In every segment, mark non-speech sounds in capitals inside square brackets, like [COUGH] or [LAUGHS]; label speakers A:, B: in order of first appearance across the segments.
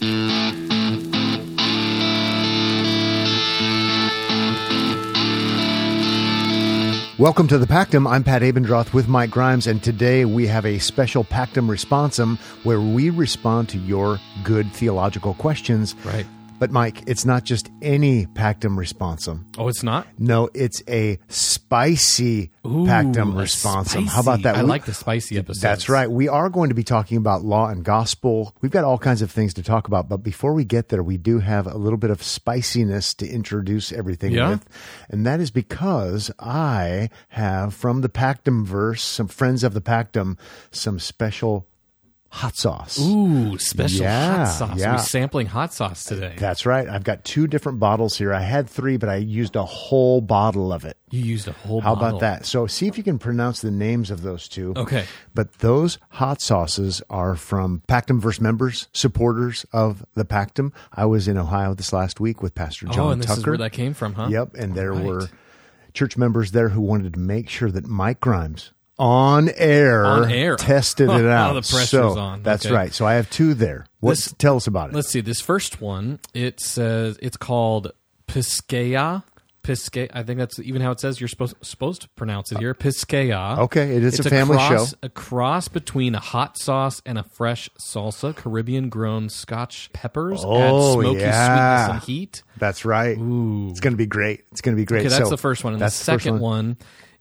A: Welcome to the Pactum. I'm Pat Abendroth with Mike Grimes, and today we have a special Pactum Responsum where we respond to your good theological questions.
B: Right.
A: But Mike, it's not just any Pactum Responsum.
B: Oh, it's not.
A: No, it's a spicy
B: Ooh,
A: Pactum Responsum. How about that?
B: I
A: We-
B: like the spicy episode.
A: That's right. We are going to be talking about law and gospel. We've got all kinds of things to talk about, but before we get there, we do have a little bit of spiciness to introduce everything
B: Yeah?
A: with. And that is because I have from the Pactum verse, some friends of the Pactum, some special hot sauce.
B: Ooh, special
A: Yeah,
B: hot sauce.
A: yeah.
B: We're sampling hot sauce today.
A: That's right. I've got two different bottles here. I had three, but I used a whole bottle of it.
B: you used a whole bottle.
A: How
B: bottle.
A: about that? So see if you can pronounce the names of those two.
B: Okay.
A: But those hot sauces are from Pactumverse members, supporters of the Pactum. I was in Ohio this last week with Pastor oh, John
B: oh, and this
A: Tucker.
B: is where that came from, huh?
A: Yep, and there
B: Right.
A: were church members there who wanted to make sure that Mike Grimes on air,
B: On air.
A: tested it [LAUGHS] out.
B: the pressure's
A: so,
B: on.
A: That's
B: Okay.
A: right. So I have two there. What?
B: This-
A: tell us about it.
B: Let's see. This first one, it says it's called Piscaya. Piscaya. I think that's even how it says you're supposed supposed to pronounce it here. Piscaya.
A: Okay, it is
B: It's
A: a family
B: cross,
A: show.
B: A cross between a hot sauce and a fresh salsa, Caribbean grown Scotch peppers,
A: Oh,
B: add smoky
A: yeah.
B: sweetness and heat.
A: That's right. It's going to be great. It's going to be great.
B: Okay, that's
A: So,
B: the first one. And the second one.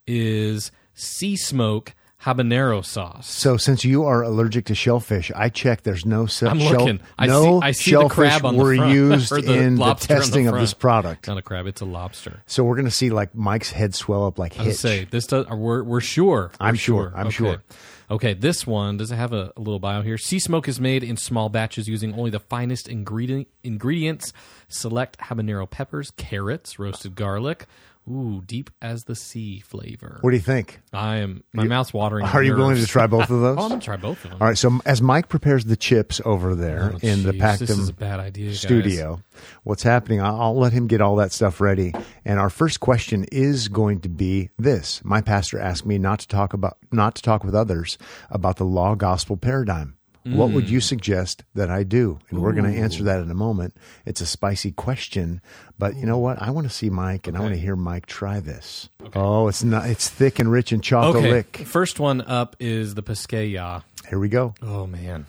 B: is sea smoke habanero sauce.
A: So since you are allergic to shellfish, I checked. There's no se-
B: I'm
A: shell,
B: looking. I
A: no
B: see- I see the crab on the
A: were
B: front, [LAUGHS]
A: used
B: the
A: in the
B: on the
A: testing of this product.
B: Not a crab, it's a lobster.
A: So we're going to see like Mike's head swell up like
B: I say this does. Uh, we're we're sure.
A: I'm
B: We're
A: sure. I'm
B: okay.
A: sure.
B: Okay, this one does it have a, a little bio here? Sea smoke is made in small batches using only the finest ingredient ingredients. Select habanero peppers, carrots, roasted garlic. Ooh, deep as the sea flavor.
A: What do you think?
B: I am. My mouth's watering.
A: Are you willing to try both of [LAUGHS] those?
B: Oh, I'm gonna try both of them.
A: All right. So as Mike prepares the chips over there
B: Oh,
A: in the
B: is a
A: Pactum
B: bad idea, guys.
A: studio, what's happening? I'll, I'll let him get all that stuff ready. And our first question is going to be this: My pastor asked me not to talk about not to talk with others about the law gospel paradigm. What would
B: Mm.
A: you suggest that I do? And we're going to answer that in a moment. It's a spicy question, but you know what? I want to see Mike, and I want to hear Mike try this. Oh, it's not. It's thick and rich and
B: Okay,
A: chocolate.
B: first one up is the Piscaya.
A: Here we go.
B: Oh man,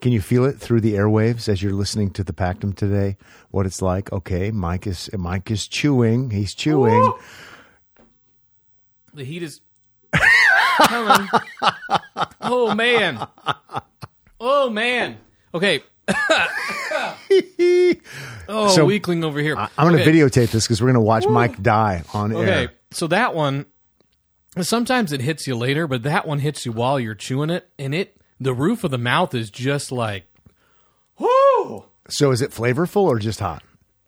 A: Can you feel it through the airwaves as you're listening to the Pactum today? What it's like? Okay, Mike is Mike is chewing. He's chewing.
B: the heat is [LAUGHS] coming. oh man. Oh man. Okay. [LAUGHS] oh,
A: So,
B: weakling over here.
A: I'm going to
B: okay.
A: videotape this because we're going to watch Mike die on air.
B: Okay,
A: air.
B: so that one, sometimes it hits you later, but that one hits you while you're chewing it, and it the roof of the mouth is just like, whoo!
A: So is it flavorful or just hot?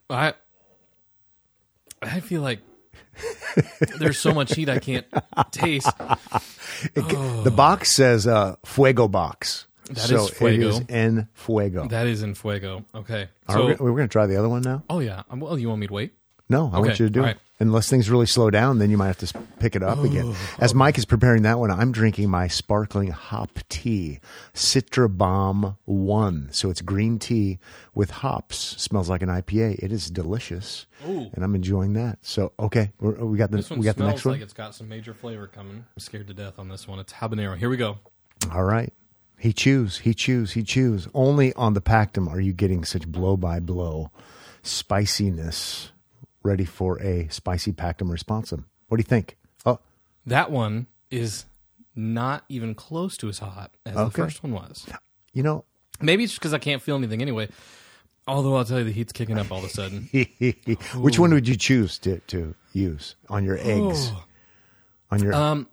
B: I I feel like there's so much heat I can't [LAUGHS] taste.
A: It- The box says uh, Fuego box.
B: That
A: so
B: is Fuego.
A: It is en Fuego.
B: That is in fuego. Okay.
A: Are
B: So,
A: we, we're going to try the other one now.
B: oh yeah. Um, Well, you want me to wait?
A: No, I want you to do it. Unless things really slow down, then you might have to pick it up again. As Mike is preparing that one, I'm drinking my sparkling hop tea, Citra Bomb One. So it's green tea with hops. Smells like an IPA. It is delicious, Ooh. and I'm enjoying that. So okay, we got the
B: This one
A: we got the next one.
B: like it's got some major flavor coming. I'm scared to death on this one. It's habanero. Here we go.
A: All right. He chews, he chews, he chews. Only on the Pactum are you getting such blow by blow spiciness ready for a spicy Pactum responsum. What do you think? Oh,
B: That one is not even close to as hot as the first one was.
A: you know,
B: Maybe it's because I can't feel anything anyway. Although I'll tell you, the heat's kicking up all of a sudden. [LAUGHS]
A: which one would you choose to, to use on your eggs? On your
B: Um,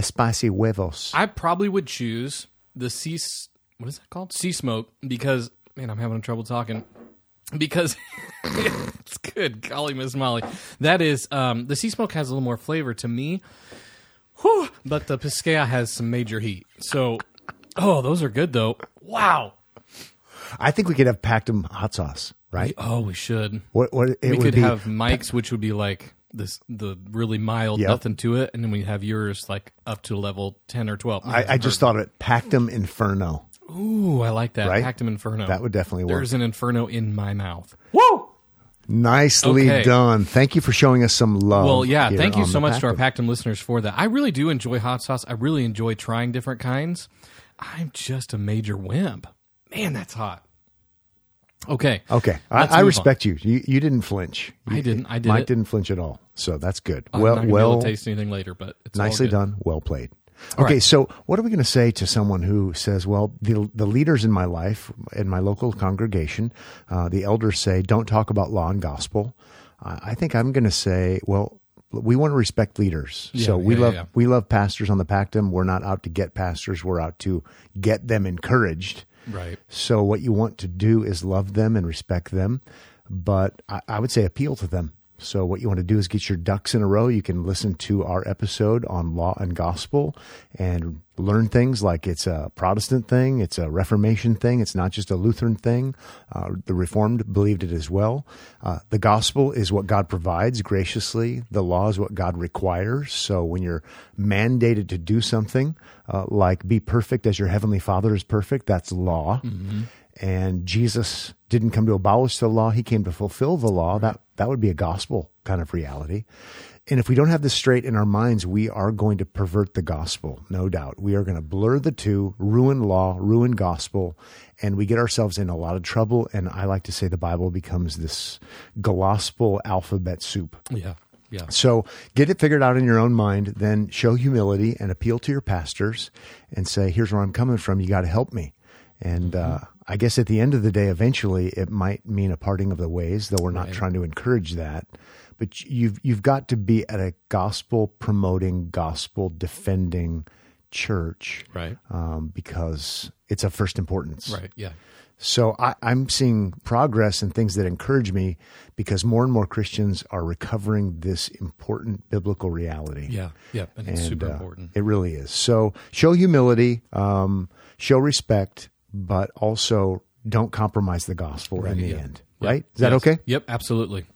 A: spicy huevos.
B: I probably would choose the sea. What is that called? Sea smoke because man, I'm having trouble talking. Because [LAUGHS] it's good, golly, Miss Molly. That is um, the sea smoke has a little more flavor to me. Whew, but the Piscaya has some major heat. So, oh, those are good though. Wow.
A: I think we could have Pactum hot sauce, right?
B: Oh, we should.
A: What what it
B: we
A: would
B: could
A: be?
B: have Mike's, which would be like this, the really mild,
A: Yep.
B: nothing to it, and then we have yours like up to level ten or twelve.
A: I, I just thought of it. Pactum Inferno.
B: Ooh, I like that.
A: Right?
B: Pactum Inferno.
A: That would definitely work.
B: There's an inferno in my mouth. Woo!
A: Nicely
B: Okay.
A: done. Thank you for showing us some love.
B: Well, yeah, thank you so
A: the
B: much to our
A: Pactum.
B: Pactum listeners for that. I really do enjoy hot sauce. I really enjoy trying different kinds. I'm just a major wimp. Man, that's hot. Okay.
A: Okay, I,
B: Let's
A: I respect you. You you didn't flinch.
B: I didn't. I did
A: Mike
B: it.
A: didn't flinch at all. So that's good.
B: I'm
A: well,
B: not gonna be
A: well,
B: taste anything later, but
A: nicely done. Well played.
B: All
A: okay,
B: right.
A: so what are we going to say to someone who says, "Well, the the leaders in my life, in my local congregation, uh, the elders say, don't talk about law and gospel." Uh, I think I'm going to say, "Well, we want to respect leaders.
B: Yeah,
A: so we
B: yeah,
A: love
B: yeah.
A: we love pastors on the Pactum. We're not out to get pastors. We're out to get them encouraged."
B: Right.
A: So what you want to do is love them and respect them, but I, I would say appeal to them. So what you want to do is get your ducks in a row. You can listen to our episode on law and gospel and learn things like it's a Protestant thing, it's a Reformation thing, it's not just a Lutheran thing. Uh, the Reformed believed it as well. Uh, the gospel is what God provides graciously. The law is what God requires. So when you're mandated to do something uh, like be perfect as your heavenly Father is perfect, that's law. And Jesus didn't come to abolish the law; he came to fulfill the law. That that would be a gospel kind of reality. And if we don't have this straight in our minds, we are going to pervert the gospel, no doubt. We are going to blur the two, ruin law, ruin gospel, and we get ourselves in a lot of trouble. And I like to say the Bible becomes this gospel alphabet soup.
B: Yeah. Yeah.
A: So get it figured out in your own mind, then show humility and appeal to your pastors and say, here's where I'm coming from. You got to help me. And uh, I guess at the end of the day, eventually it might mean a parting of the ways, though we're not
B: Right.
A: trying to encourage that. But you've you've got to be at a gospel promoting, gospel defending church,
B: Right.
A: Um, because it's of first importance.
B: Right. Yeah.
A: So I, I'm seeing progress and things that encourage me because more and more Christians are recovering this important biblical reality.
B: Yeah. Yeah. And it's super
A: uh,
B: important.
A: It really is. So show humility, um, show respect, but also don't compromise the gospel in the
B: yeah.
A: end.
B: Yep.
A: Right? Is that
B: Yes.
A: okay?
B: Yep. Absolutely.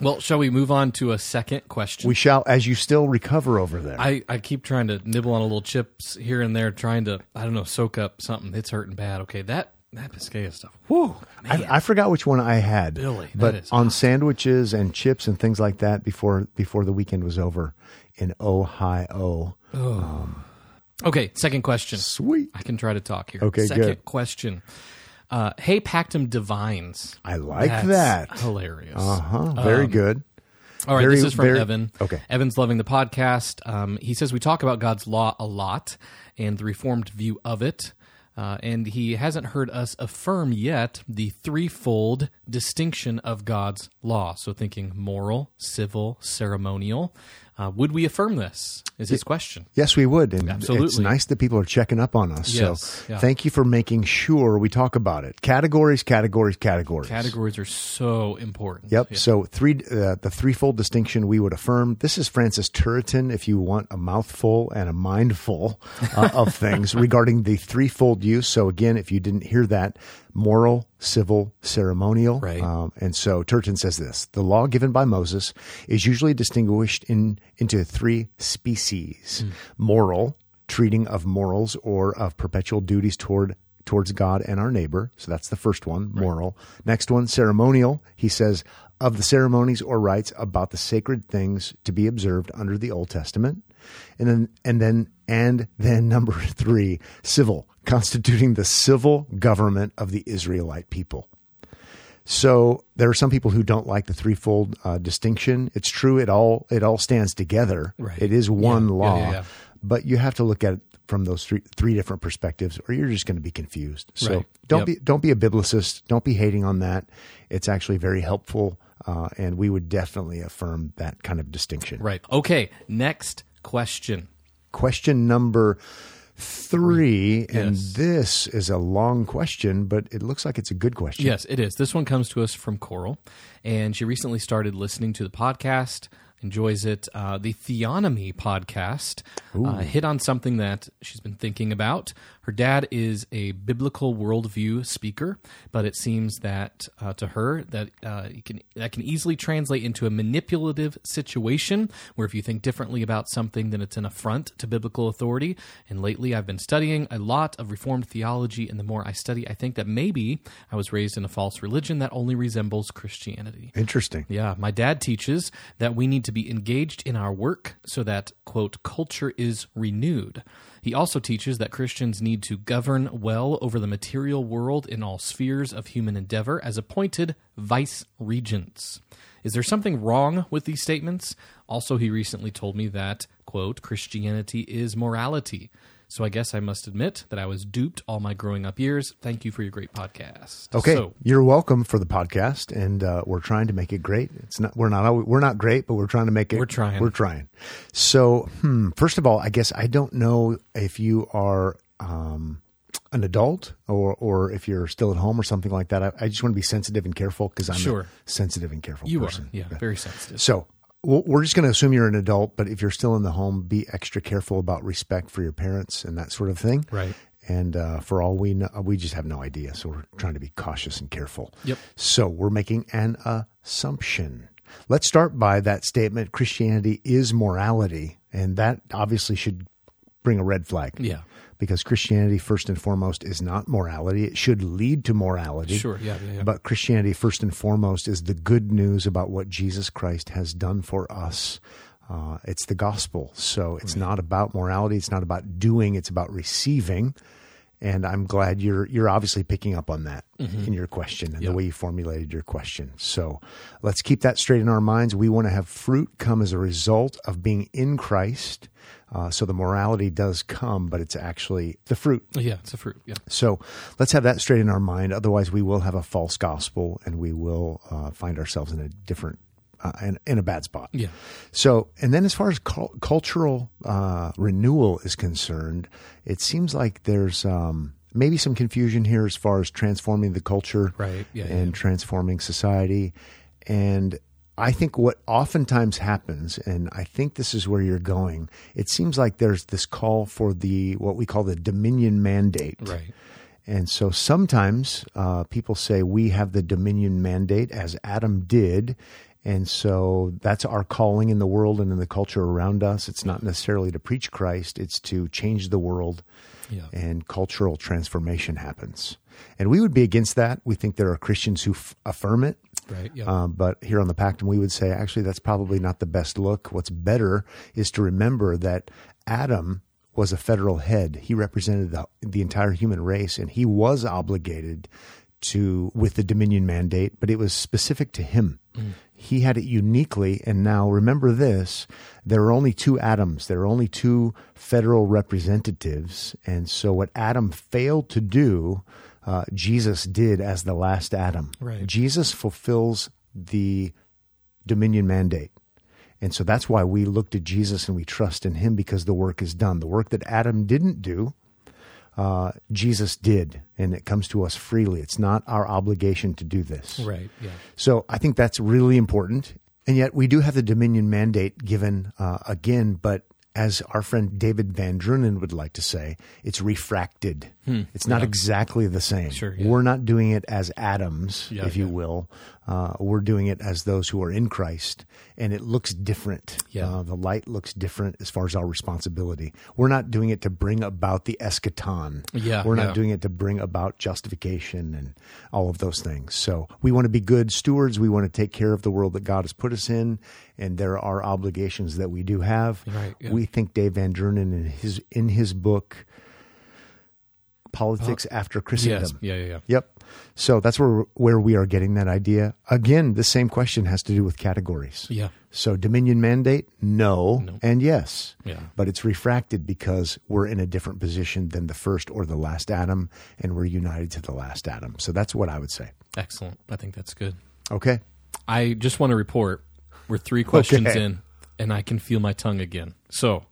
B: Well, shall we move on to a second question?
A: We shall, as you still recover over there.
B: I, I keep trying to nibble on a little chips here and there, trying to I don't know soak up something. It's hurting bad. Okay, that that Biscaya stuff. Whew.
A: I, I forgot which one I had,
B: Billy,
A: but
B: is
A: on sandwiches and chips and things like that before before the weekend was over in Ohio. Oh.
B: Um, okay, second question.
A: Sweet.
B: I can try to talk here.
A: Okay,
B: second
A: good.
B: question. Uh, hey, Pactum Divines.
A: I like
B: That's
A: that.
B: Hilarious.
A: Uh huh. Very good.
B: All right,
A: Very-
B: this is from
A: very-
B: Evan.
A: okay.
B: Evan's loving the podcast. Um, he says we talk about God's law a lot and the Reformed view of it. Uh, and he hasn't heard us affirm yet the threefold distinction of God's law. So, thinking moral, civil, ceremonial. Uh, would we affirm this? Is his question.
A: Yes, we would. And it's nice that people are checking up on us.
B: Yes,
A: so
B: yeah.
A: thank you for making sure we talk about it. Categories, categories, categories.
B: Categories are so important.
A: Yep.
B: Yeah.
A: So three, uh, the threefold distinction we would affirm. This is Francis Turretin. If you want a mouthful and a mindful uh, of things [LAUGHS] regarding the threefold use. So again, if you didn't hear that, moral, civil, ceremonial.
B: Right.
A: Um, and so Turretin says this: the law given by Moses is usually distinguished in into three species: moral, treating of morals or of perpetual duties toward towards God and our neighbor. So that's the first one, moral. Next one, ceremonial. He says of the ceremonies or rites about the sacred things to be observed under the Old Testament. And then and then and then [LAUGHS] number 3, civil, constituting the civil government of the Israelite people. So there are some people who don't like the threefold uh, distinction. It's true; it all it all stands together.
B: Right.
A: It is one
B: Yeah,
A: law,
B: yeah, yeah.
A: but you have to look at it from those three three different perspectives, or you're just going to be confused. So
B: Right.
A: don't
B: Yep.
A: be don't be a biblicist. Don't be hating on that. It's actually very helpful, uh, and we would definitely affirm that kind of distinction.
B: Right. Okay. Next question.
A: Question number three, and
B: Yes.
A: this is a long question, but it looks like it's a good question.
B: Yes, it is. This one comes to us from Coral, and she recently started listening to the podcast. Enjoys it. Uh, the Theonomy podcast uh, hit on something that she's been thinking about. Her dad is a biblical worldview speaker, but it seems that uh, to her that uh, can, that can easily translate into a manipulative situation where if you think differently about something, then it's an affront to biblical authority. And lately, I've been studying a lot of Reformed theology, and the more I study, I think that maybe I was raised in a false religion that only resembles Christianity.
A: Interesting.
B: Yeah, my dad teaches that we need to be engaged in our work so that, quote, culture is renewed. He also teaches that Christians need to govern well over the material world in all spheres of human endeavor as appointed vice regents. Is there something wrong with these statements? Also, he recently told me that, quote, Christianity is morality. So I guess I must admit that I was duped all my growing up years. Thank you for your great podcast.
A: Okay,
B: So,
A: you're welcome for the podcast, and uh, we're trying to make it great. It's not we're not always, we're not great, but we're trying to make it.
B: We're trying.
A: We're trying. So, hmm, first of all, I guess I don't know if you are um, an adult or or if you're still at home or something like that. I, I just want to be sensitive and careful because I'm
B: Sure.
A: a sensitive and careful
B: you
A: person.
B: are, yeah, very sensitive.
A: So we're just going to assume you're an adult, but if you're still in the home, be extra careful about respect for your parents and that sort of thing.
B: Right.
A: And uh, for all we know, we just have no idea. So we're trying to be cautious and careful.
B: Yep.
A: So we're making an assumption. Let's start by that statement Christianity is morality. And that obviously should bring a red flag.
B: Yeah.
A: Because Christianity, first and foremost, is not morality. It should lead to morality.
B: Sure, yeah, yeah, yeah.
A: But Christianity, first and foremost, is the good news about what Jesus Christ has done for us. Uh, it's the gospel. So it's not about morality. It's not about doing. It's about receiving. And I'm glad you're you're obviously picking up on that in your question and the way you formulated your question. So let's keep that straight in our minds. We want to have fruit come as a result of being in Christ. Uh, so the morality does come, but it's actually the fruit.
B: Yeah, it's a fruit. Yeah.
A: So let's have that straight in our mind. Otherwise, we will have a false gospel and we will uh, find ourselves in a different, uh, in, in a bad spot.
B: Yeah.
A: So, and then as far as cul- cultural uh, renewal is concerned, it seems like there's um, maybe some confusion here as far as transforming the culture
B: Right. Yeah, yeah,
A: and transforming society. And I think what oftentimes happens, and I think this is where you're going, it seems like there's this call for the what we call the dominion mandate.
B: Right.
A: And so sometimes uh, people say we have the dominion mandate as Adam did. And so that's our calling in the world and in the culture around us. It's not necessarily to preach Christ, it's to change the world
B: Yeah.
A: and cultural transformation happens. And we would be against that. We think there are Christians who f- affirm it.
B: Right. Yeah.
A: Um, but here on the Pactum, we would say actually that's probably not the best look. What's better is to remember that Adam was a federal head. He represented the, the entire human race, and he was obligated to with the Dominion mandate, but it was specific to him. He had it uniquely. And now remember this: there are only two Adams. There are only two federal representatives, and so what Adam failed to do. Uh, Jesus did as the last Adam.
B: Right.
A: Jesus fulfills the dominion mandate. And so that's why we look to Jesus and we trust in him because the work is done. The work that Adam didn't do, uh, Jesus did, and it comes to us freely. It's not our obligation to do this.
B: right. Yeah.
A: So I think that's really important. And yet we do have the dominion mandate given uh, again, but as our friend David VanDrunen would like to say, it's refracted. It's not exactly the same.
B: Hmm. Sure, yeah.
A: We're not doing it as Adams,
B: Yeah,
A: if you will. Uh, we're doing it as those who are in Christ, and it looks different.
B: Yeah.
A: Uh, the light looks different as far as our responsibility. We're not doing it to bring about the eschaton.
B: Yeah,
A: We're
B: yeah.
A: not doing it to bring about justification and all of those things. So we want to be good stewards. We want to take care of the world that God has put us in, and there are obligations that we do have.
B: Right, yeah.
A: We think Dave VanDrunen in his in his book Politics After Christendom.
B: Yes. Yeah. Yeah. Yeah.
A: Yep. So that's where where we are getting that idea. Again, the same question has to do with categories.
B: Yeah.
A: So dominion mandate, no, and yes.
B: Yeah.
A: But it's refracted because we're in a different position than the first or the last Adam, and we're united to the last Adam. So that's what I would say.
B: Excellent. I think that's good.
A: Okay.
B: I just want to report we're three questions
A: Okay.
B: in, and I can feel my tongue again. So,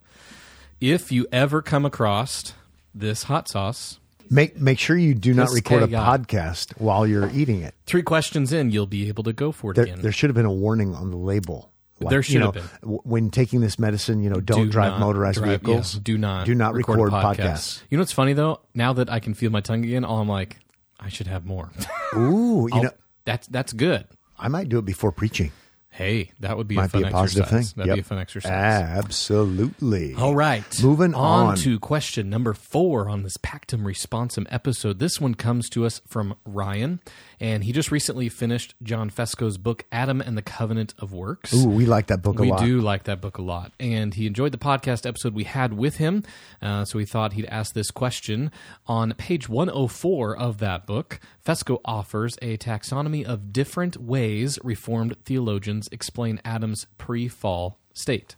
B: if you ever come across this hot sauce,
A: Make make sure you do not
B: This
A: record a
B: guy got-
A: podcast while you're eating it.
B: three questions in, you'll be able to go for it
A: There,
B: again.
A: there should have been a warning on the label Like,
B: There
A: you know,
B: have been.
A: w- when taking this medicine, you know, don't
B: Do
A: drive
B: not
A: motorized
B: drive-
A: vehicles.
B: yes, do not.
A: do not record,
B: podcasts.
A: podcasts.
B: You know what's funny though? Now that I can feel my tongue again, all I'm like, I should have more.
A: Ooh, you know,
B: that's that's good.
A: I might do it before preaching.
B: Hey, that would be a fun
A: be a positive
B: exercise.
A: thing.
B: That'd
A: Yep.
B: be a fun exercise.
A: Absolutely.
B: All right.
A: Moving
B: on,
A: on.
B: to question number four on this Pactum Responsum episode. This one comes to us from Ryan, and he just recently finished John Fesko's book, Adam and the Covenant of Works.
A: Ooh, we like that book a
B: we
A: lot.
B: We do like that book a lot. And he enjoyed the podcast episode we had with him. Uh, so he thought he'd ask this question. On page 104 of that book, Fesco offers a taxonomy of different ways Reformed theologians explain Adam's pre fall state.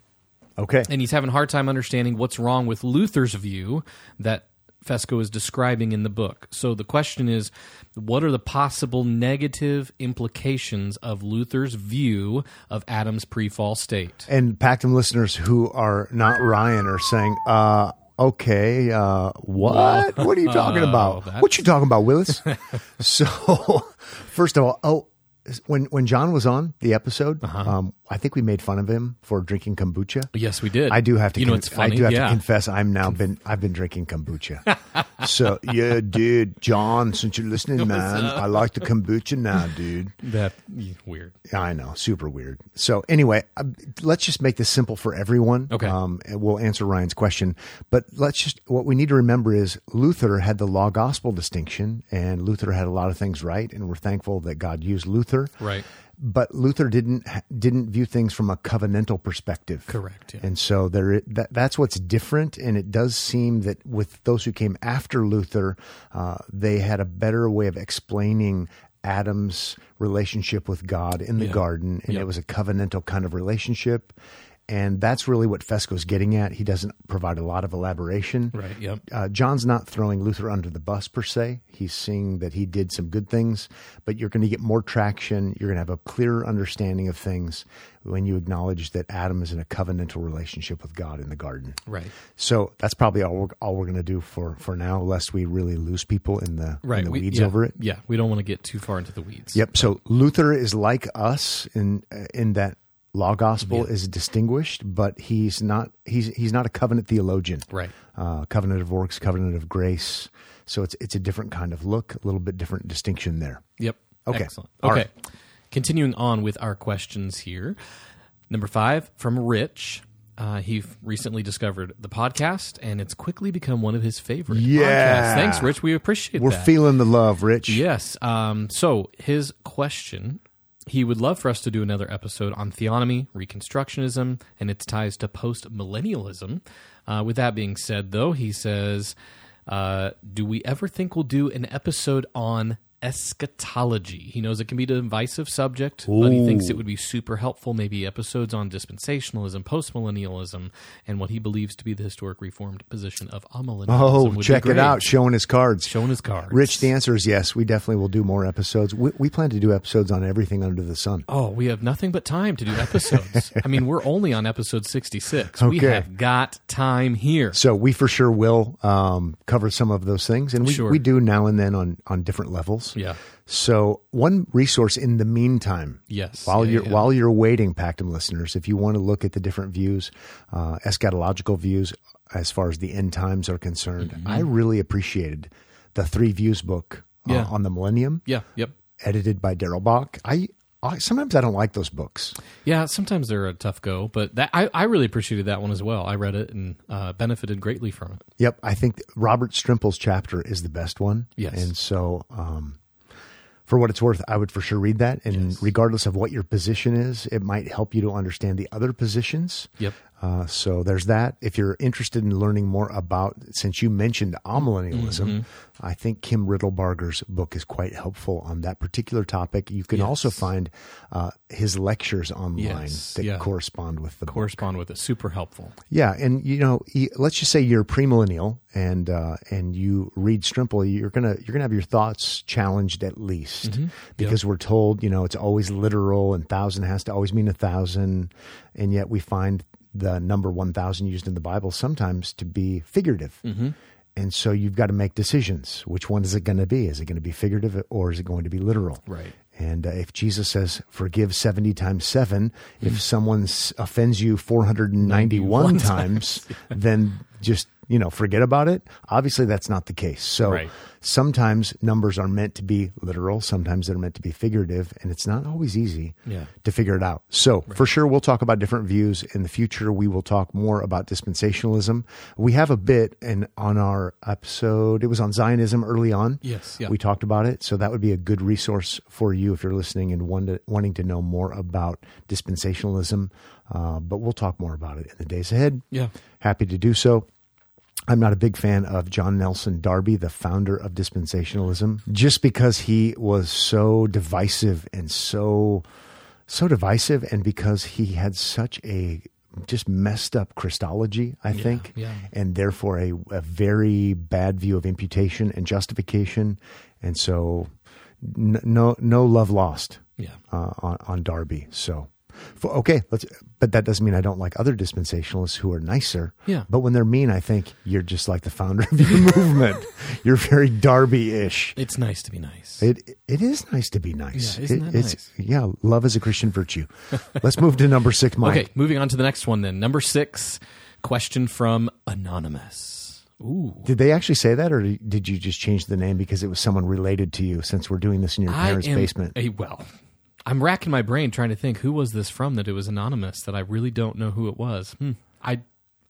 A: Okay.
B: And he's having a hard time understanding what's wrong with Luther's view that Fesko is describing in the book. So the question is what are the possible negative implications of Luther's view of Adam's pre fall state?
A: And Pactum listeners who are not Ryan are saying, uh, okay, uh, what? What are you talking about?
B: that's-
A: What you talking about, Willis? [LAUGHS] so, [LAUGHS] first of all, oh, when when John was on the episode,
B: Uh-huh.
A: um, I think we made fun of him for drinking kombucha.
B: Yes, we did.
A: I do have to.
B: You know
A: con-
B: what's funny?
A: I do have
B: yeah.
A: to confess. I'm now been. I've been drinking kombucha. [LAUGHS] so yeah, dude, John, since you're listening, man, I like the kombucha now, dude.
B: that yeah, weird.
A: I know, super weird. So anyway, uh, let's just make this simple for everyone.
B: Okay.
A: Um, we'll answer Ryan's question, but let's just what we need to remember is Luther had the law gospel distinction, and Luther had a lot of things right, and we're thankful that God used Luther.
B: Right.
A: But Luther didn't didn't view things from a covenantal perspective.
B: Correct, yeah.
A: And so there that that's what's different, and it does seem that with those who came after Luther, uh, they had a better way of explaining Adam's relationship with God in the
B: Yeah.
A: garden, and
B: Yep.
A: it was a covenantal kind of relationship. And that's really what Fesko's getting at. He doesn't provide a lot of elaboration.
B: Right. Yep.
A: Uh, John's not throwing Luther under the bus per se. He's seeing that he did some good things, but you're going to get more traction. You're going to have a clearer understanding of things when you acknowledge that Adam is in a covenantal relationship with God in the garden.
B: Right.
A: So that's probably all we're, all we're going to do for, for now, lest we really lose people in the,
B: Right.
A: in the
B: we-
A: weeds
B: yeah,
A: over it.
B: Yeah. We don't want to get too far into the weeds.
A: Yep. So Luther is like us in in that law gospel is distinguished, but he's not he's he's not a covenant theologian.
B: Right.
A: Uh, covenant of works, covenant of grace. So it's it's a different kind of look, a little bit different distinction there.
B: Yep.
A: Okay.
B: Excellent. Okay.
A: right.
B: Continuing on with our questions here. Number five from Rich. Uh, he recently discovered the podcast, and it's quickly become one of his favorite
A: Yeah.
B: podcasts. Thanks, Rich. We appreciate
A: We're
B: that.
A: feeling the love, Rich.
B: Yes. Um, so his question, he would love for us to do another episode on theonomy, Reconstructionism, and its ties to post millennialism. Uh, with that being said, though, he says, uh, "Do we ever think we'll do an episode on?" Eschatology. He knows it can be a divisive subject, but he thinks it would be super helpful. Maybe episodes on dispensationalism, postmillennialism, and what he believes to be the historic Reformed position of amillennialism.
A: Oh, check it out. Showing his cards.
B: Showing his cards.
A: Rich, the answer is yes. We definitely will do more episodes. We, we plan to do episodes on everything under the sun.
B: Oh, we have nothing but time to do episodes. [LAUGHS] I mean, we're only on episode 66. We have got time here.
A: So we for sure will um, cover some of those things, and we,
B: Sure.
A: we do now and then on on different levels.
B: Yeah.
A: So one resource in the meantime,
B: Yes.
A: while
B: Yeah,
A: you're
B: yeah.
A: while you're waiting, Pactum listeners, if you want to look at the different views, uh, eschatological views as far as the end times are concerned, I really appreciated the Three Views book uh,
B: Mm-hmm. Yeah.
A: on the Millennium,
B: Yeah. Yep.
A: edited by Darrell Bock. I, I sometimes I don't like those books.
B: Yeah. Sometimes they're a tough go, but that I, I really appreciated that one as well. I read it and uh, benefited greatly from it.
A: Yep, I think Robert Strimple's chapter is the best one.
B: Yes.
A: and so um, for what it's worth, I would for sure read that. And regardless of what your position is, it might help you to understand the other positions.
B: Yep.
A: Uh, so there's that. If you're interested in learning more about, since you mentioned amillennialism,
B: Mm-hmm.
A: I think Kim Riddlebarger's book is quite helpful on that particular topic. You can also find uh, his lectures online
B: Yes,
A: that
B: yeah.
A: correspond with the book.
B: Correspond with it. Super helpful.
A: Yeah, and you know, let's just say you're premillennial and uh, and you read Strimple, you're gonna you're gonna have your thoughts challenged at least
B: Mm-hmm.
A: because we're told you know it's always literal and thousand has to always mean a thousand, and yet we find the number one thousand used in the Bible sometimes to be figurative.
B: Mm-hmm.
A: And so you've got to make decisions. Which one is it going to be? Is it going to be figurative or is it going to be literal?
B: Right.
A: And uh, if Jesus says forgive 70 times 7, if someone offends you 491
B: 91
A: times, [LAUGHS] then just, you know, forget about it. Obviously, that's not the case. So
B: Right.
A: sometimes numbers are meant to be literal, sometimes they're meant to be figurative, and it's not always easy
B: Yeah.
A: to figure it out. So, for sure, we'll talk about different views in the future. We will talk more about dispensationalism. We have a bit and on our episode, it was on Zionism early on.
B: Yes, yeah.
A: We talked about it. So, that would be a good resource for you if you're listening and to, wanting to know more about dispensationalism. Uh, but we'll talk more about it in the days ahead.
B: Yeah.
A: Happy to do so. I'm not a big fan of John Nelson Darby, the founder of dispensationalism, just because he was so divisive and so so divisive and because he had such a just messed up Christology, I think,
B: yeah.
A: and therefore a, a very bad view of imputation and justification. And so n- no no love lost
B: Yeah.
A: uh, on, on Darby. So, for, okay, let's. But that doesn't mean I don't like other dispensationalists who are nicer.
B: Yeah.
A: But when they're mean, I think you're just like the founder of your [LAUGHS] movement. You're very Darby-ish.
B: It's nice to be nice.
A: It it is nice to be nice.
B: Yeah, isn't
A: It-
B: that nice?
A: Yeah, love is a Christian virtue. Let's move to number six, Mike.
B: Okay, moving on to the next one then. Number six, question from Anonymous. Ooh.
A: Did they actually say that, or did you just change the name because it was someone related to you? Since we're doing this in your
B: I
A: parents'
B: am,
A: basement,
B: eh, well, I'm racking my brain trying to think who was this from that it was anonymous that I really don't know who it was. Hmm. I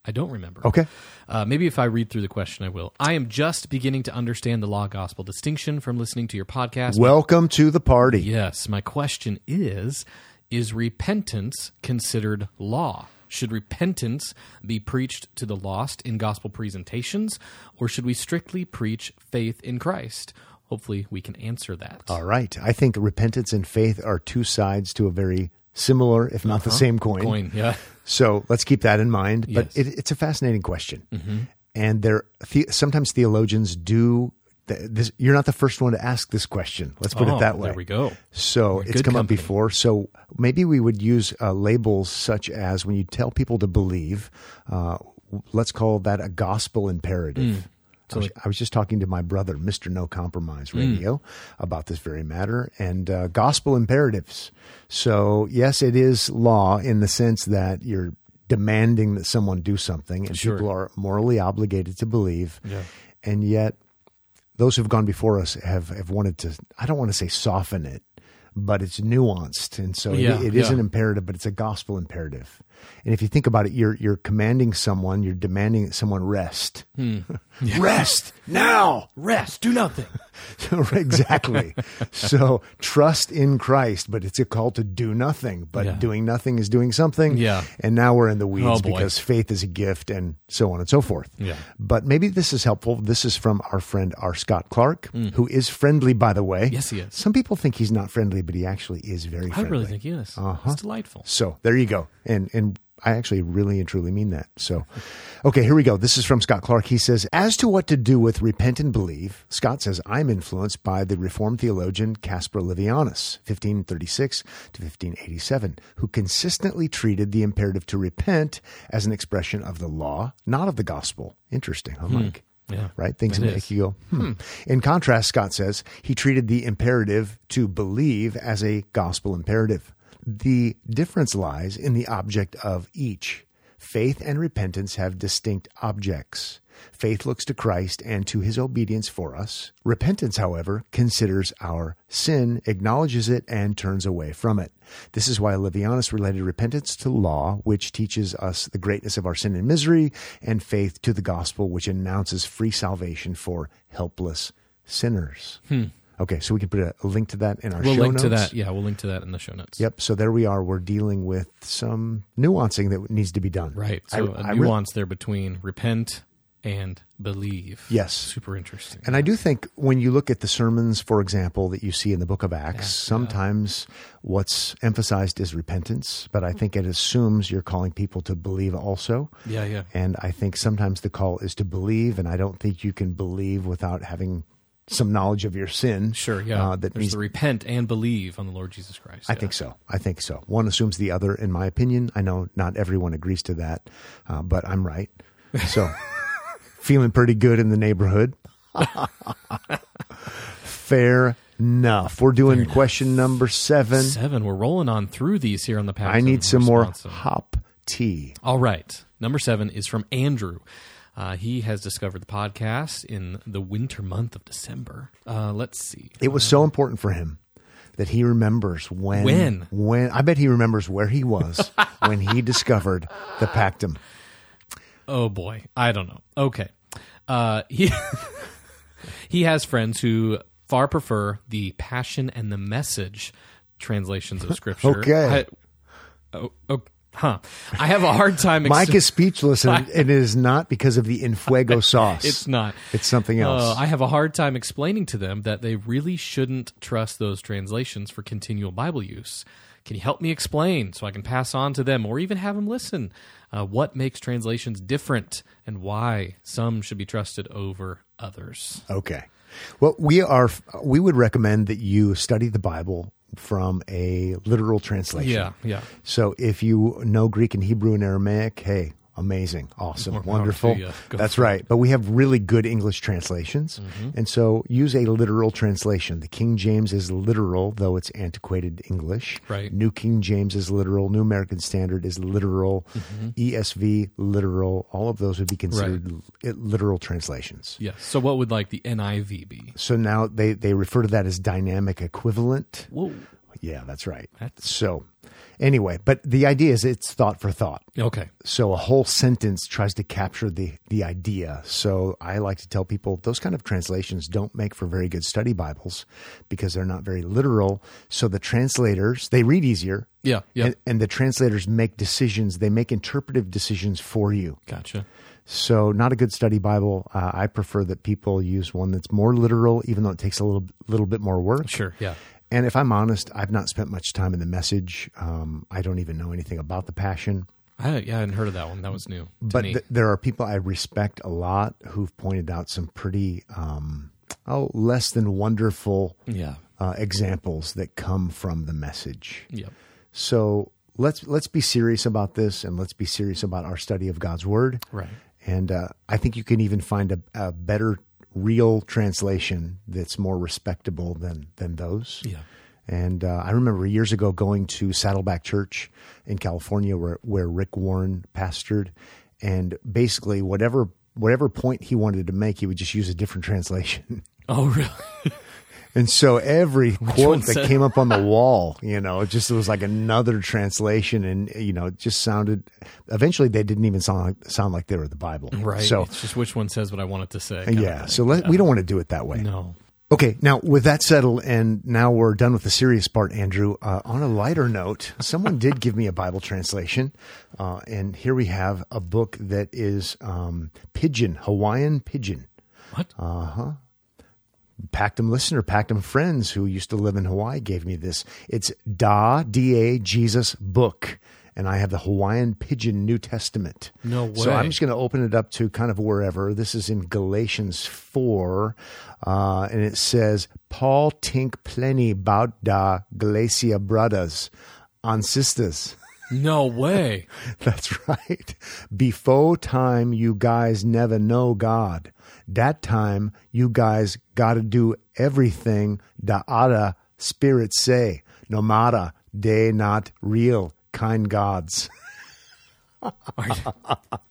B: I don't remember.
A: okay.
B: Uh, maybe if I read through the question, I will. I am just beginning to understand the law gospel distinction from listening to your podcast.
A: Welcome to the party.
B: Yes, my question is Is repentance considered law? Should repentance be preached to the lost in gospel presentations, or should we strictly preach faith in Christ? Hopefully, we can answer that.
A: All right. I think repentance and faith are two sides to a very similar, if not the same coin.
B: Uh-huh. Coin, yeah.
A: So let's keep that in mind. But
B: Yes. Mm-hmm.
A: it, it's a fascinating question, and there the, sometimes theologians do. This, you're not the first one to ask this question. Let's put
B: Oh,
A: it that way.
B: There we go.
A: So
B: We're
A: it's come up before. So maybe we would use uh, labels such as when you tell people to believe, uh, let's call that a gospel imperative. I, was, I was just talking to my brother, Mr. No Compromise Radio, about this very matter and uh, gospel imperatives. So, yes, it is law in the sense that you're demanding that someone do something, and
B: Sure.
A: people are morally obligated to believe.
B: Yeah.
A: And yet, those who've gone before us have, have wanted to, I don't want to say soften it, but it's nuanced. And so it-
B: Yeah,
A: it is
B: yeah.
A: an imperative, but it's a gospel imperative. And if you think about it, you're, you're commanding someone, you're demanding that someone rest.
B: Hmm. [LAUGHS]
A: rest now.
B: Rest, do nothing. [LAUGHS]
A: exactly. [LAUGHS] so trust in Christ, but it's a call to do nothing. But
B: Yeah.
A: doing nothing is doing something.
B: Yeah.
A: And now we're in the weeds
B: Oh,
A: because faith is a gift and so on and so forth.
B: Yeah.
A: But maybe this is helpful. This is from our friend R. Scott Clark, who is friendly, by the way.
B: Mm. Yes, he is.
A: Some people think he's not friendly, but he actually is very friendly.
B: I really think he is.
A: Uh-huh.
B: It's delightful.
A: So there you go. And and I actually really and truly mean that. So okay, here we go. This is from Scott Clark. He says, As to what to do with repent and believe, Scott says, I'm influenced by the Reformed theologian Caspar Olevianus, 1536 to 1587, who consistently treated the imperative to repent as an expression of the law, not of the gospel. Interesting, huh, Mike?
B: Yeah.
A: Right? Things that make you go, hmm. In contrast, Scott says he treated the imperative to believe as a gospel imperative. The difference lies in the object of each. Faith and repentance have distinct objects. Faith looks to Christ and to his obedience for us. Repentance, however, considers our sin, acknowledges it, and turns away from it. This is why Olevianus related repentance to law, which teaches us the greatness of our sin and misery, and faith to the gospel, which announces free salvation for helpless sinners. Hmm. Okay, so we can put a, link to that in our.
B: We'll
A: show
B: link
A: notes.
B: to that. Yeah, we'll link to that in the show notes.
A: Yep. So there we are. We're dealing with some nuancing that needs to be done.
B: Right.
A: I-
B: So a
A: I re-
B: nuance there between repent and believe.
A: Yes.
B: Super interesting.
A: And I do think when you look at the sermons, for example, that you see in the book of Acts,
B: Acts,
A: sometimes what's emphasized is repentance, but I think it assumes you're calling people to believe also.
B: yeah, yeah.
A: And I think sometimes the call is to believe, and I don't think you can believe without having some knowledge of your sin.
B: Sure, yeah.
A: Uh, that
B: There's
A: needs
B: the repent and believe on the Lord Jesus Christ.
A: I
B: yeah.
A: think so. I think so. One assumes the other, in my opinion. I know not everyone agrees to that, uh, but I'm right. So, [LAUGHS] feeling pretty good in the neighborhood. Fair enough. We're doing question number seven.
B: Seven. We're rolling on through these here on the path.
A: I need some more hop tea.
B: All right. Number seven is from Andrew. Uh, he has discovered the podcast in the winter month of December. Uh, let's see.
A: It was so important for him that he remembers when
B: When?
A: when I bet he remembers where he was [LAUGHS] when he discovered the Pactum.
B: Oh boy, I don't know. Okay, uh, he [LAUGHS] he has friends who far prefer the Passion and the Message translations of Scripture. [LAUGHS]
A: Okay.
B: I, oh, oh, huh. I have a hard time. ex-
A: Mike is speechless, and [LAUGHS] it is not because of the Infuego [LAUGHS] sauce.
B: It's not.
A: It's something else.
B: Uh, I have a hard time explaining to them that they really shouldn't trust those translations for continual Bible use. Can you help me explain so I can pass on to them or even have them listen? Uh, what makes translations different and why some should be trusted over others?
A: Okay. Well, we are. We would recommend that you study the Bible from a literal translation.
B: Yeah, yeah.
A: So if you know Greek and Hebrew and Aramaic, hey, amazing, awesome, wonderful.
B: you.
A: That's.
B: Mm-hmm.
A: right. But we have really good English translations. And so use a literal translation. The King James is literal, though it's antiquated English.
B: Right.
A: New King James is literal. New American Standard is literal.
B: Mm-hmm.
A: ESV, literal. All of those would be considered li- literal translations.
B: Yes. So what would like the NIV be?
A: So now they, they refer to that as dynamic equivalent.
B: Whoa.
A: Yeah, that's right.
B: That's-
A: So, anyway, but the idea is it's thought for thought.
B: Okay.
A: So a whole sentence tries to capture the the idea. So I like to tell people those kind of translations don't make for very good study Bibles because they're not very literal. So the translators they read easier.
B: Yeah. Yeah.
A: And, and the translators make decisions. They make interpretive decisions for you.
B: gotcha.
A: So, not a good study Bible. Uh, I prefer that people use one that's more literal, even though it takes a little little bit more work.
B: Sure. Yeah.
A: And if I'm honest, I've not spent much time in the message. Um, I don't even know anything about the passion.
B: I, yeah, I hadn't heard of that one. That was new to
A: But
B: me.
A: th- there are people I respect a lot who've pointed out some pretty, um, oh, less than wonderful
B: yeah.
A: uh, examples that come from the message.
B: Yep.
A: So let's let's be serious about this, and let's be serious about our study of God's Word.
B: Right.
A: And uh, I think you can even find a, a better real translation that's more respectable than than those.
B: Yeah.
A: And uh, I remember years ago going to Saddleback Church in California, where where Rick Warren pastored, and basically whatever whatever point he wanted to make, he would just use a different [LAUGHS] translation.
B: Oh, really? [LAUGHS]
A: And so every
B: one
A: quote that came up on the [LAUGHS] wall, you know, it just it was like another translation, and you know, it just sounded. Eventually, they didn't even sound like, sound like they were the Bible,
B: right.
A: So
B: it's just which one says what I want it to say.
A: yeah, so let, we don't want to do it that way.
B: no.
A: Okay, now with that settled, and now we're done with the serious part, Andrew. Uh, on a lighter note, someone did give me a Bible translation, uh, and here we have a book that is um, Pidgin, Hawaiian Pidgin.
B: What?
A: Pactum listener, Pactum friends who used to live in Hawaii gave me this. It's Da Da Jesus book, and I have the Hawaiian Pidgin New Testament.
B: No way. So.
A: I'm just going to open it up to kind of wherever. This is in Galatians four, uh, and it says, "Paul tink plenty about da Galatia brothers, on sisters."
B: No way. [LAUGHS]
A: That's right. Before time, you guys never know God. That time, you guys got to do everything the other spirits say, no matter they not real kind gods. [LAUGHS]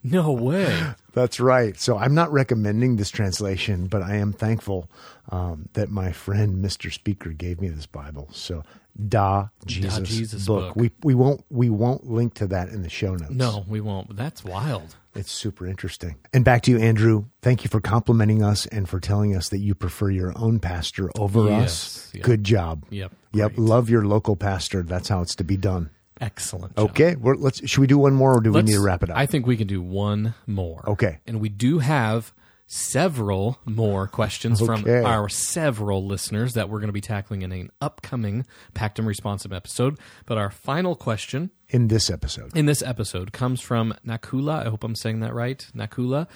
B: No way.
A: That's right. So I'm not recommending this translation, but I am thankful um, that my friend Mr. Speaker gave me this Bible. So Da Jesus,
B: Jesus
A: book.
B: book.
A: We we won't we won't link to that in the show notes.
B: No, we won't. That's wild.
A: It's super interesting. And back to you, Andrew. Thank you for complimenting us and for telling us that you prefer your own pastor over
B: Yes,
A: us.
B: yeah.
A: Good job.
B: Yep.
A: Yep.
B: great.
A: Love your local pastor. That's how it's to be done.
B: Excellent. job.
A: Okay. We're, let's. Should we do one more, or do we
B: Let's-
A: need to wrap it up?
B: I think we can do one more.
A: Okay.
B: And we do have several more questions from our several listeners that we're going to be tackling in an upcoming Pactum Responsive episode. But our final question
A: in this episode.
B: in this episode comes from Nakula. I hope I'm saying that right. Nakula.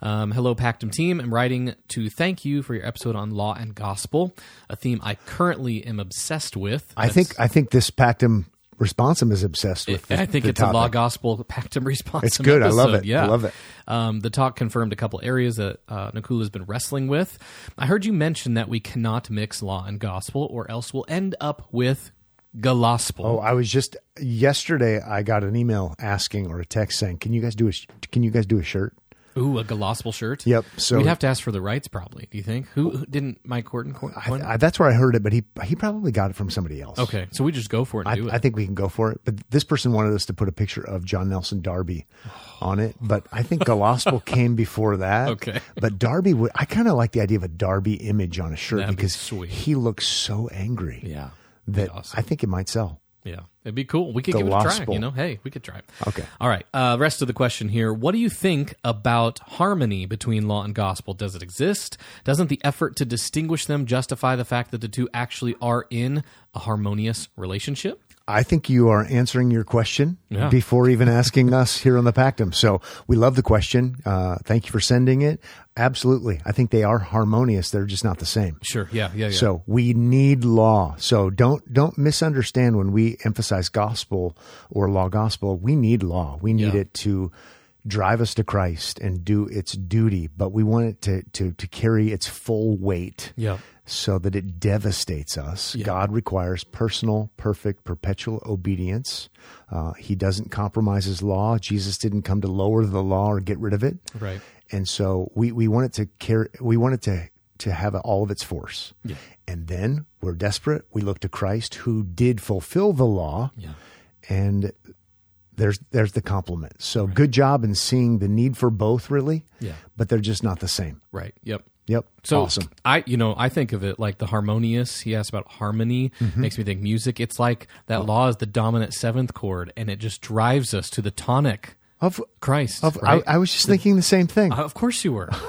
B: Um, hello, Pactum team. I'm writing to thank you for your episode on law and gospel, a theme I currently am obsessed with.
A: I think. I think this Pactum Responsum is obsessed with. The,
B: I think it's a law gospel pactum responsum.
A: It's good. I love it.
B: Yeah,
A: I love it.
B: Um, the talk confirmed a couple areas that uh, Nakula has been wrestling with. I heard you mention that we cannot mix law and gospel, or else we'll end up with galospel.
A: Oh, I was just yesterday. I got an email asking or a text saying, "Can you guys do a Can you guys do a shirt?"
B: Ooh, a galospel shirt.
A: Yep, so-
B: we'd have to ask for the rights, probably. Do you think? Who, who didn't Mike Horton? co-
A: I. I, that's where I heard it, but he he probably got it from somebody else.
B: okay, so we just go for it and
A: I,
B: do it.
A: I think we can go for it. But this person wanted us to put a picture of John Nelson Darby [SIGHS] on it. But I think gospel [LAUGHS] came before that.
B: Okay.
A: But Darby would. I kind of like the idea of a Darby image on a shirt
B: That'd be
A: because
B: sweet.
A: he looks so angry.
B: yeah,
A: That
B: awesome.
A: I think it might sell.
B: Yeah, it'd be cool. We could give it a try.
A: Galospel.
B: You know, hey, we could try it.
A: Okay.
B: All right. Uh, rest of the question here: What do you think about harmony between law and gospel? Does it exist? Doesn't the effort to distinguish them justify the fact that the two actually are in a harmonious relationship?
A: I think you are answering your question
B: Yeah.
A: before even asking us here on the Pactum. So we love the question. Uh, thank you for sending it. Absolutely. I think they are harmonious. They're just not the same.
B: Sure. Yeah. Yeah. Yeah.
A: So we need law. So don't don't misunderstand when we emphasize gospel or law gospel. We need law. We need
B: Yeah.
A: it to drive us to Christ and do its duty, but we want it to to to carry its full weight.
B: Yeah.
A: So that it devastates us. God requires personal, perfect, perpetual obedience. Uh, he doesn't compromise his law. Jesus didn't come to lower the law or get rid of it.
B: Right.
A: And so we, we want it to carry, we want it to, to have all of its force.
B: Yeah.
A: And then we're desperate. We look to Christ who did fulfill the law.
B: Yeah.
A: And there's, there's the compliment. So good job in seeing the need for both really.
B: Yeah.
A: But they're just not the same.
B: Right. Yep.
A: Yep.
B: So
A: awesome.
B: I, you know, I think of it like the harmonious. He asked about harmony.
A: Mm-hmm.
B: Makes me think music. It's like that law is the dominant seventh chord, and it just drives us to the tonic.
A: Of,
B: Christ.
A: of,
B: right?
A: I, I was just thinking the same thing.
B: Uh, of course you were. [LAUGHS]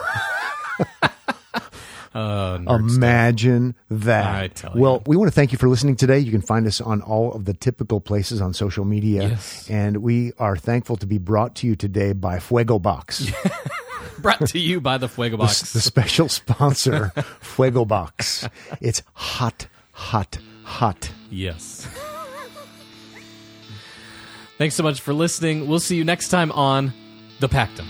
B: [LAUGHS] uh,
A: Imagine that.
B: I tell
A: well, we want to thank you for listening today. You can find us on all of the typical places on social media.
B: Yes.
A: And we are thankful to be brought to you today by Fuego Box, [LAUGHS] [LAUGHS]
B: brought to you by the Fuego Box.
A: the special sponsor, [LAUGHS] Fuego Box. It's hot, hot, hot.
B: Yes. Thanks so much for listening. We'll see you next time on The Pactum.